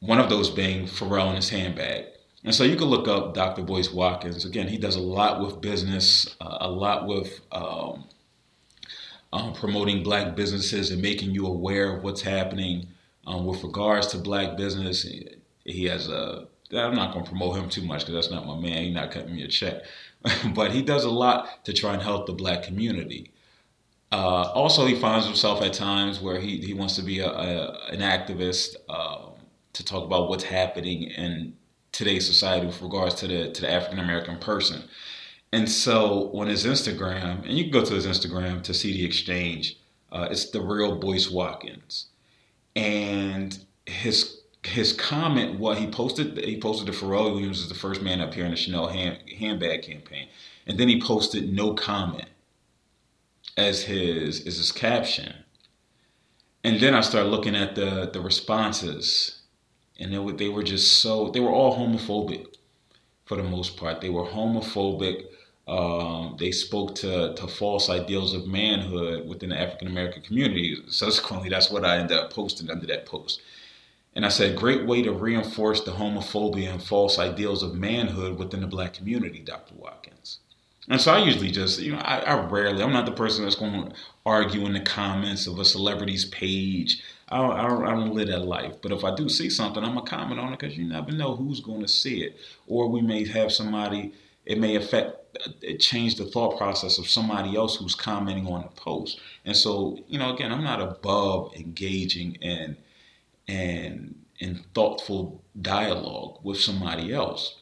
one of those being Pharrell in his handbag. And so you can look up Dr. Boyce Watkins. Again, he does a lot with business, uh, a lot with um, um, promoting black businesses and making you aware of what's happening um, with regards to black business, he has a. I'm not going to promote him too much because that's not my man. He's not cutting me a check, but he does a lot to try and help the black community. Uh, also, he finds himself at times where he, he wants to be a, a an activist uh, to talk about what's happening in today's society with regards to the to the African American person. And so on his Instagram, and you can go to his Instagram to see the exchange. Uh, it's the real Boyce Watkins and his his comment what he posted he posted the Pharrell Williams is the first man up here in the Chanel hand, handbag campaign, and then he posted no comment as his as his caption, and then I started looking at the the responses, and they were, they were just so they were all homophobic for the most part. They were homophobic. Um, they spoke to, to false ideals of manhood within the African American community. Subsequently, that's what I ended up posting under that post. And I said, great way to reinforce the homophobia and false ideals of manhood within the black community, Dr. Watkins. And so I usually just, you know, I, I rarely, I'm not the person that's going to argue in the comments of a celebrity's page. I don't, I I don't live that life. But if I do see something, I'm going to comment on it because you never know who's going to see it. Or we may have somebody, it may affect, uh, it change the thought process of somebody else who's commenting on the post. And so, you know, again, I'm not above engaging in, and in thoughtful dialogue with somebody else.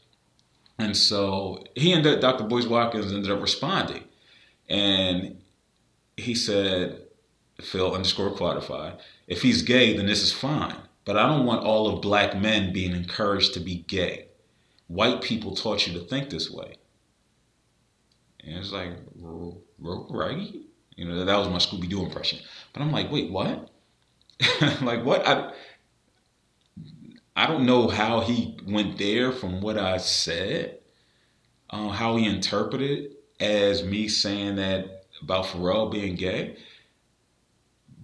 And so he ended Dr. Boyce Watkins ended up responding. And he said, Phil underscore quantify, if he's gay, then this is fine. But I don't want all of black men being encouraged to be gay. White people taught you to think this way. And it's like, right? You know, that was my Scooby Doo impression. But I'm like, wait, what? like, what? I, I don't know how he went there from what I said, uh, how he interpreted as me saying that about Pharrell being gay.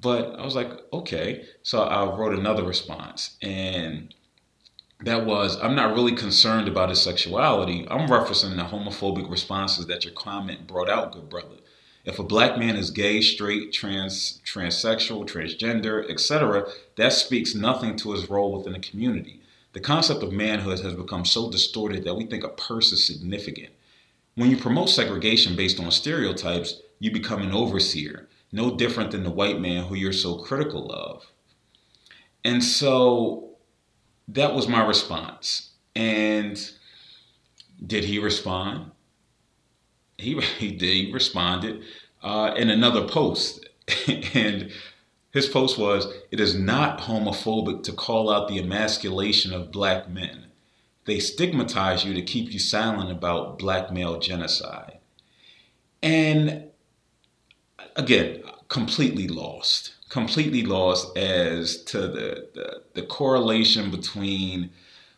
But I was like, okay. So I wrote another response, and that was, I'm not really concerned about his sexuality. I'm referencing the homophobic responses that your comment brought out, good brother. If a black man is gay, straight, trans, transsexual, transgender, etc., that speaks nothing to his role within the community. The concept of manhood has become so distorted that we think a purse is significant. When you promote segregation based on stereotypes, you become an overseer, no different than the white man who you're so critical of. And so that was my response. And did he respond? he he did he responded uh, in another post, and his post was, "It is not homophobic to call out the emasculation of black men. They stigmatize you to keep you silent about black male genocide." And again, completely lost, completely lost as to the, the, the correlation between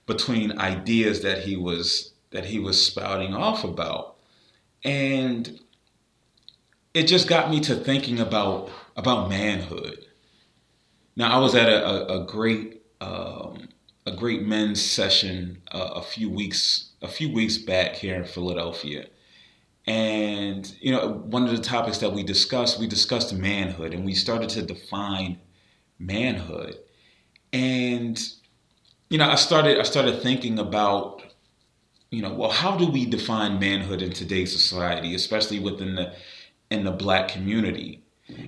between ideas that he was that he was spouting off about and it just got me to thinking about about manhood. Now I was at a, a, a great um, a great men's session uh, a few weeks a few weeks back here in Philadelphia, and you know one of the topics that we discussed we discussed manhood and we started to define manhood, and you know I started I started thinking about you know, well, how do we define manhood in today's society, especially within the in the black community?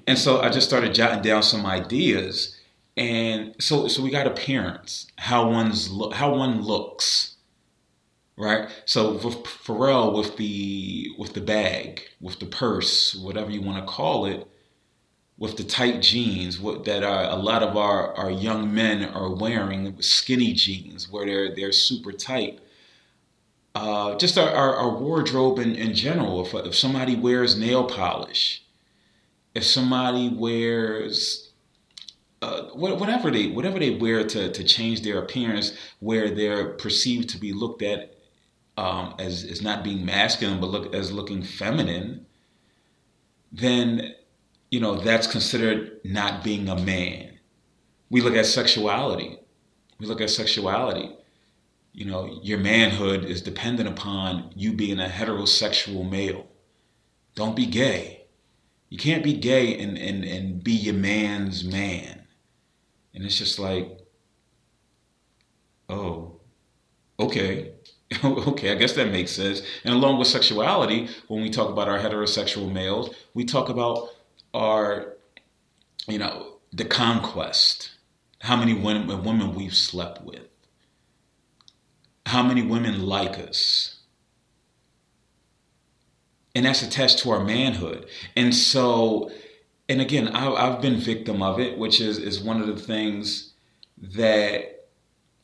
And so I just started jotting down some ideas, and so so we got appearance, how one's look, how one looks, right? So with Pharrell, with the with the bag, with the purse, whatever you want to call it, with the tight jeans, what that are, a lot of our our young men are wearing, skinny jeans, where they're they're super tight uh, just our, our, our, wardrobe in, in general. If, if somebody wears nail polish, if somebody wears uh, whatever they whatever they wear to, to change their appearance, where they're perceived to be looked at um, as as not being masculine, but look as looking feminine, then you know that's considered not being a man. We look at sexuality. We look at sexuality you know, your manhood is dependent upon you being a heterosexual male. Don't be gay. You can't be gay and, and, and be your man's man. And it's just like, oh, okay. okay, I guess that makes sense. And along with sexuality, when we talk about our heterosexual males, we talk about our, you know, the conquest, how many women, women we've slept with how many women like us. And that's attached to our manhood. And so, and again, I, have been victim of it, which is, is one of the things that,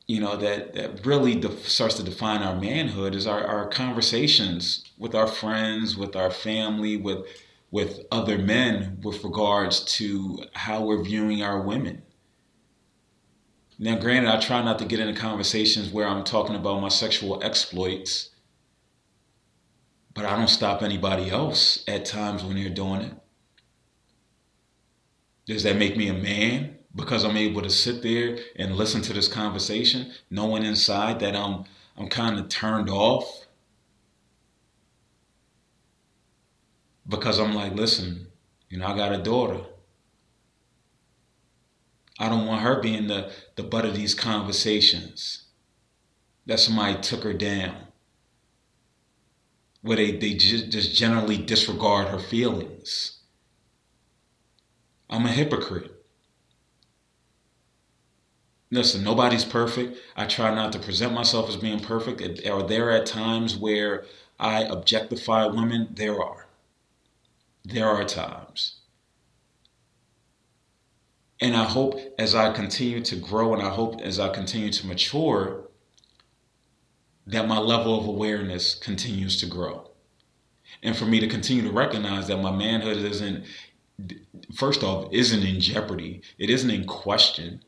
you know, that, that really def- starts to define our manhood is our, our conversations with our friends, with our family, with, with other men with regards to how we're viewing our women now, granted, I try not to get into conversations where I'm talking about my sexual exploits, but I don't stop anybody else at times when they're doing it. Does that make me a man? Because I'm able to sit there and listen to this conversation, knowing inside that I'm I'm kind of turned off because I'm like, listen, you know, I got a daughter. I don't want her being the, the butt of these conversations. That somebody took her down. Where they, they just, just generally disregard her feelings. I'm a hypocrite. Listen, nobody's perfect. I try not to present myself as being perfect. Are there at times where I objectify women? There are. There are times. And I hope as I continue to grow and I hope as I continue to mature, that my level of awareness continues to grow. And for me to continue to recognize that my manhood isn't, first off, isn't in jeopardy, it isn't in question.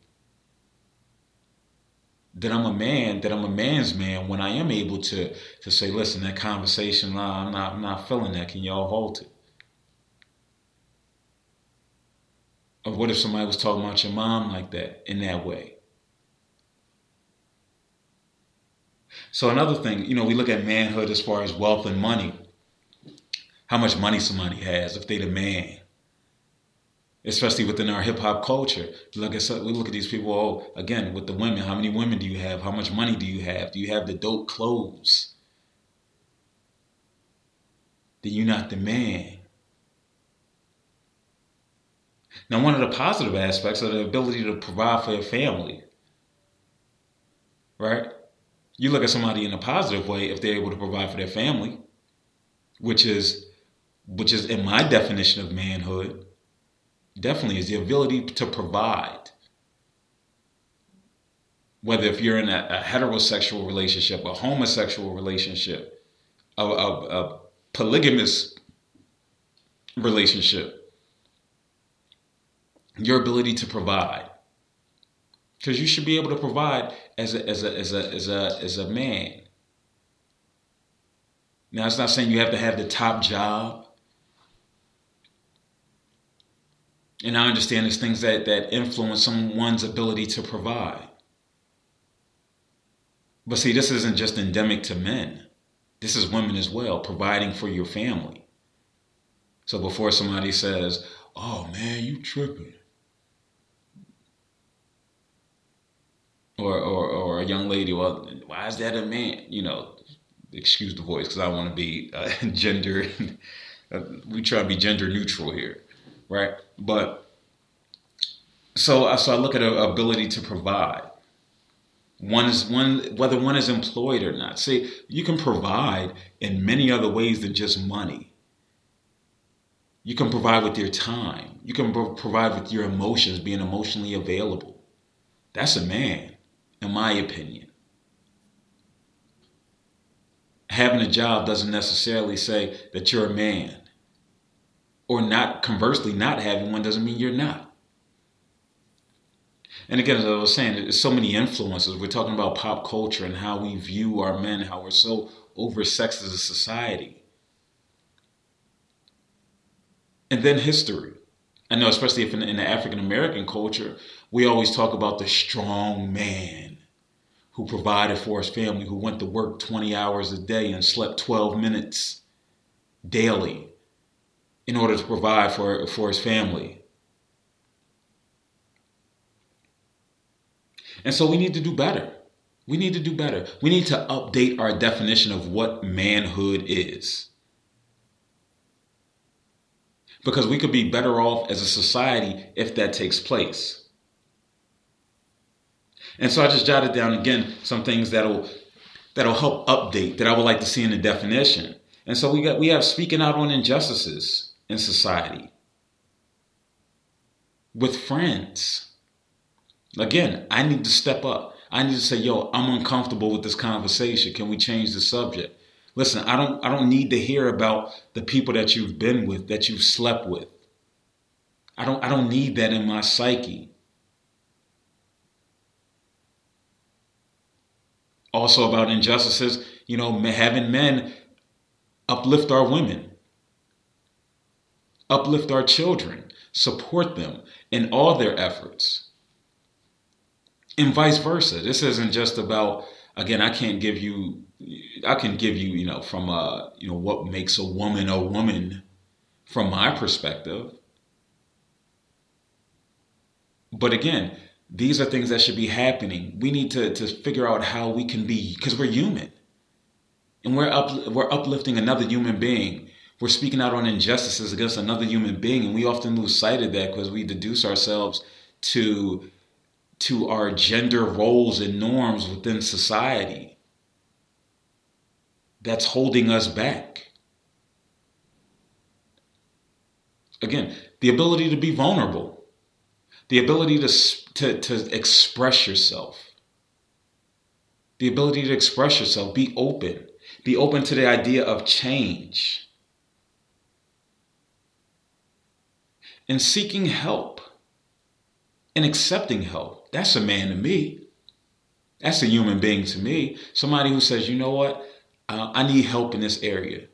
That I'm a man, that I'm a man's man when I am able to to say, listen, that conversation, nah, I'm not I'm not feeling that. Can y'all hold it? Or what if somebody was talking about your mom like that, in that way? So another thing, you know, we look at manhood as far as wealth and money. How much money somebody has, if they the man. Especially within our hip hop culture. Look at we look at these people, oh, again, with the women, how many women do you have? How much money do you have? Do you have the dope clothes? Then you're not the man. Now, one of the positive aspects are the ability to provide for your family. Right? You look at somebody in a positive way if they're able to provide for their family, which is which is in my definition of manhood, definitely is the ability to provide. Whether if you're in a, a heterosexual relationship, a homosexual relationship, a, a, a polygamous relationship, your ability to provide. Because you should be able to provide as a, as a, as a, as a, as a man. Now, it's not saying you have to have the top job. And I understand there's things that, that influence someone's ability to provide. But see, this isn't just endemic to men. This is women as well, providing for your family. So before somebody says, oh man, you tripping. or, or, or a young lady, well, why is that a man? You know, excuse the voice because I want to be uh, gender. We try to be gender neutral here, right? But so, so I look at a ability to provide. One is one whether one is employed or not. See, you can provide in many other ways than just money. You can provide with your time. You can provide with your emotions, being emotionally available. That's a man in my opinion. Having a job doesn't necessarily say that you're a man. Or not, conversely, not having one doesn't mean you're not. And again, as I was saying, there's so many influences. We're talking about pop culture and how we view our men, how we're so oversexed as a society. And then history. I know, especially if in, in the African American culture, we always talk about the strong man who provided for his family, who went to work 20 hours a day and slept 12 minutes daily in order to provide for, for his family. And so we need to do better. We need to do better. We need to update our definition of what manhood is. Because we could be better off as a society if that takes place. And so I just jotted down again some things that'll that'll help update that I would like to see in the definition. And so we got we have speaking out on injustices in society with friends. Again, I need to step up. I need to say, "Yo, I'm uncomfortable with this conversation. Can we change the subject?" Listen, I don't I don't need to hear about the people that you've been with, that you've slept with. I don't I don't need that in my psyche. also about injustices, you know, having men uplift our women, uplift our children, support them in all their efforts. and vice versa. This isn't just about again. I can't give you. I can give you, you know, from uh, you know, what makes a woman a woman, from my perspective. But again, these are things that should be happening. We need to to figure out how we can be because we're human, and we're up we're uplifting another human being. We're speaking out on injustices against another human being, and we often lose sight of that because we deduce ourselves to to our gender roles and norms within society that's holding us back. Again, the ability to be vulnerable, the ability to, to, to express yourself, the ability to express yourself, be open, be open to the idea of change, and seeking help and accepting help. That's a man to me. That's a human being to me. Somebody who says, you know what? Uh, I need help in this area.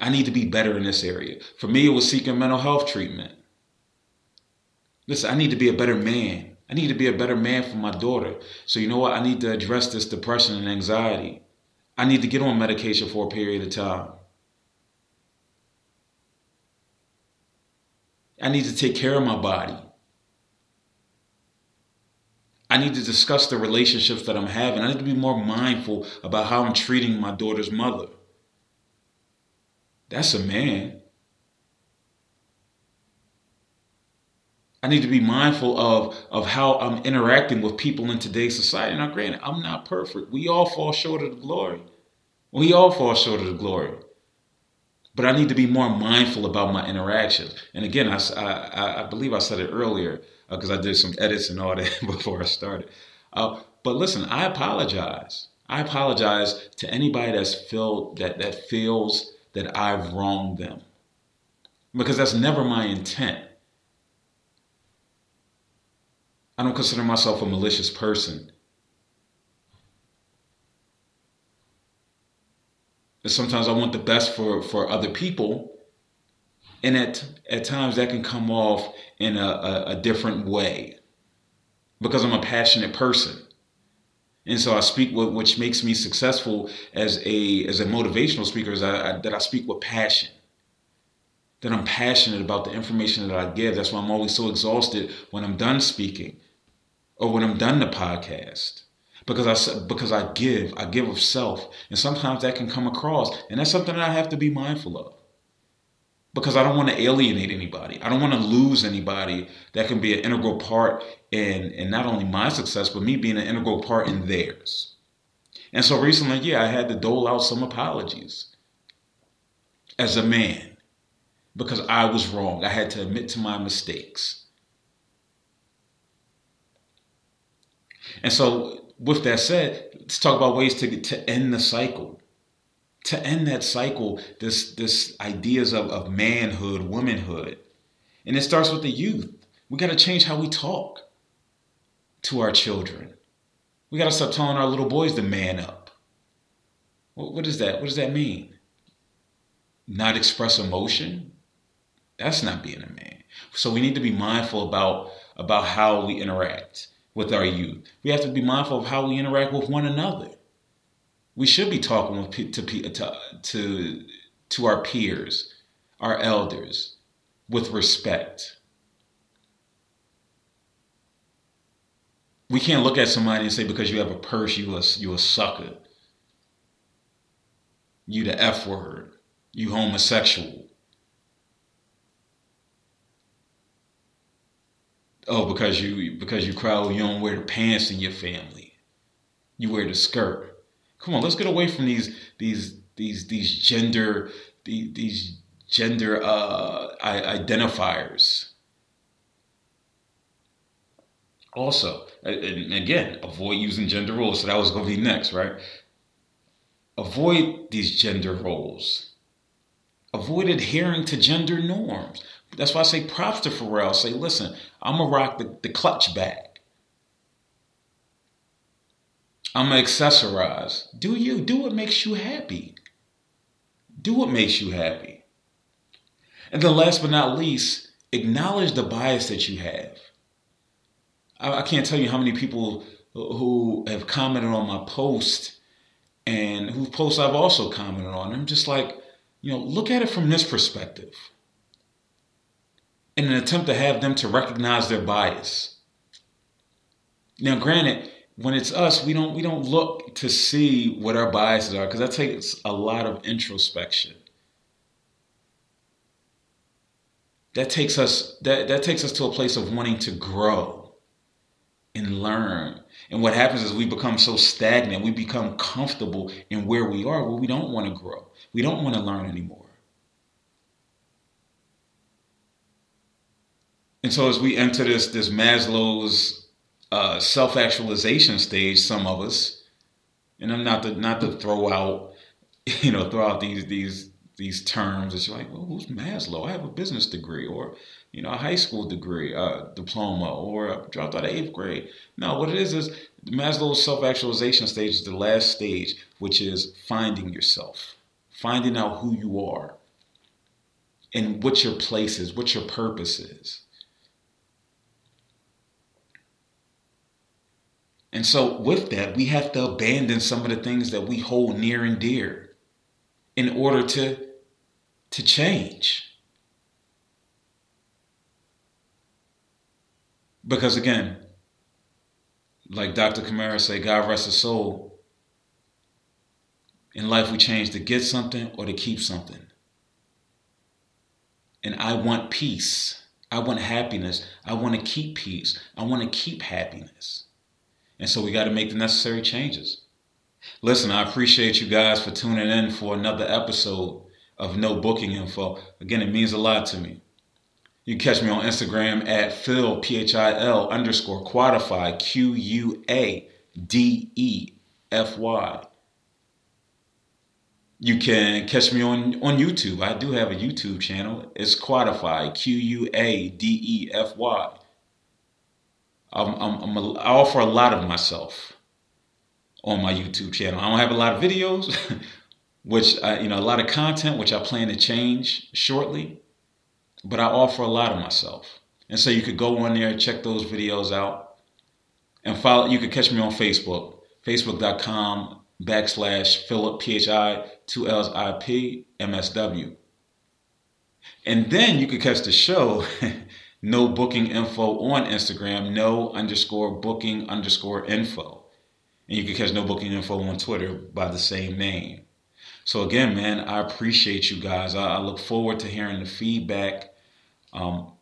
I need to be better in this area. For me, it was seeking mental health treatment. Listen, I need to be a better man. I need to be a better man for my daughter. So, you know what? I need to address this depression and anxiety. I need to get on medication for a period of time. I need to take care of my body. I need to discuss the relationships that I'm having. I need to be more mindful about how I'm treating my daughter's mother. That's a man. I need to be mindful of, of how I'm interacting with people in today's society. Now, granted, I'm not perfect. We all fall short of the glory. We all fall short of the glory. But I need to be more mindful about my interactions. And again, I, I, I believe I said it earlier because uh, I did some edits and all that before I started. Uh, but listen, I apologize. I apologize to anybody that's feel that that feels that I've wronged them, because that's never my intent. I don't consider myself a malicious person. Sometimes I want the best for, for other people, and at at times that can come off in a, a, a different way because I'm a passionate person. And so I speak with, which makes me successful as a as a motivational speaker is I, I, that I speak with passion. That I'm passionate about the information that I give. That's why I'm always so exhausted when I'm done speaking, or when I'm done the podcast, because I because I give I give of self, and sometimes that can come across, and that's something that I have to be mindful of because I don't want to alienate anybody. I don't want to lose anybody that can be an integral part in, in not only my success, but me being an integral part in theirs. And so recently, yeah, I had to dole out some apologies as a man because I was wrong. I had to admit to my mistakes. And so, with that said, let's talk about ways to, to end the cycle to end that cycle, this this ideas of, of manhood, womanhood. And it starts with the youth. We got to change how we talk to our children. We got to stop telling our little boys to man up. What, what is that? What does that mean? Not express emotion? That's not being a man. So we need to be mindful about, about how we interact with our youth. We have to be mindful of how we interact with one another we should be talking with, to, to, uh, to, to our peers, our elders, with respect. We can't look at somebody and say because you have a purse, you a, you a sucker. You the F word. You homosexual. Oh, because you because you crowd, you don't wear the pants in your family. You wear the skirt. Come on, let's get away from these these these these gender these, gender uh, identifiers. Also, and again, avoid using gender roles. So that was going to be next, right? Avoid these gender roles. Avoid adhering to gender norms. That's why I say props to Pharrell. Say, listen, I'm gonna rock the, the clutch bag. I'm gonna accessorize. Do you do what makes you happy? Do what makes you happy. And then last but not least, acknowledge the bias that you have. I, I can't tell you how many people who have commented on my post and whose posts I've also commented on. I'm just like, you know, look at it from this perspective. In an attempt to have them to recognize their bias. Now, granted, when it's us, we don't we don't look to see what our biases are because that takes a lot of introspection. That takes us that, that takes us to a place of wanting to grow and learn. And what happens is we become so stagnant, we become comfortable in where we are, where we don't want to grow. We don't want to learn anymore. And so as we enter this this Maslow's uh, self actualization stage, some of us, and I'm not to not to throw out, you know, throw out these these these terms. It's like, well, who's Maslow? I have a business degree, or you know, a high school degree, uh, diploma, or I dropped out of eighth grade. No, what it is is Maslow's self actualization stage is the last stage, which is finding yourself, finding out who you are, and what your place is, what your purpose is. And so, with that, we have to abandon some of the things that we hold near and dear in order to, to change. Because again, like Dr. Kamara said, God rest his soul. In life, we change to get something or to keep something. And I want peace. I want happiness. I want to keep peace. I want to keep happiness. And so we got to make the necessary changes. Listen, I appreciate you guys for tuning in for another episode of No Booking Info. Again, it means a lot to me. You can catch me on Instagram at Phil, P H I L underscore quadefy, Q U A D E F Y. You can catch me on, on YouTube. I do have a YouTube channel. It's Quadefy, Q U A D E F Y. I'm, I'm, I'm a, i offer a lot of myself on my YouTube channel. I don't have a lot of videos, which I, you know, a lot of content, which I plan to change shortly, but I offer a lot of myself. And so you could go on there, check those videos out, and follow. You could catch me on Facebook, facebook.com backslash Philip P H I two L's I P M S W. And then you could catch the show no booking info on Instagram, no underscore booking underscore info. And you can catch no booking info on Twitter by the same name. So again, man, I appreciate you guys. I, I look forward to hearing the feedback. Um,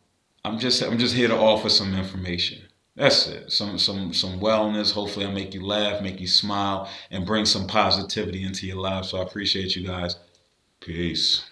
I'm just I'm just here to offer some information. That's it. Some some some wellness. Hopefully, I make you laugh, make you smile, and bring some positivity into your life. So I appreciate you guys. Peace.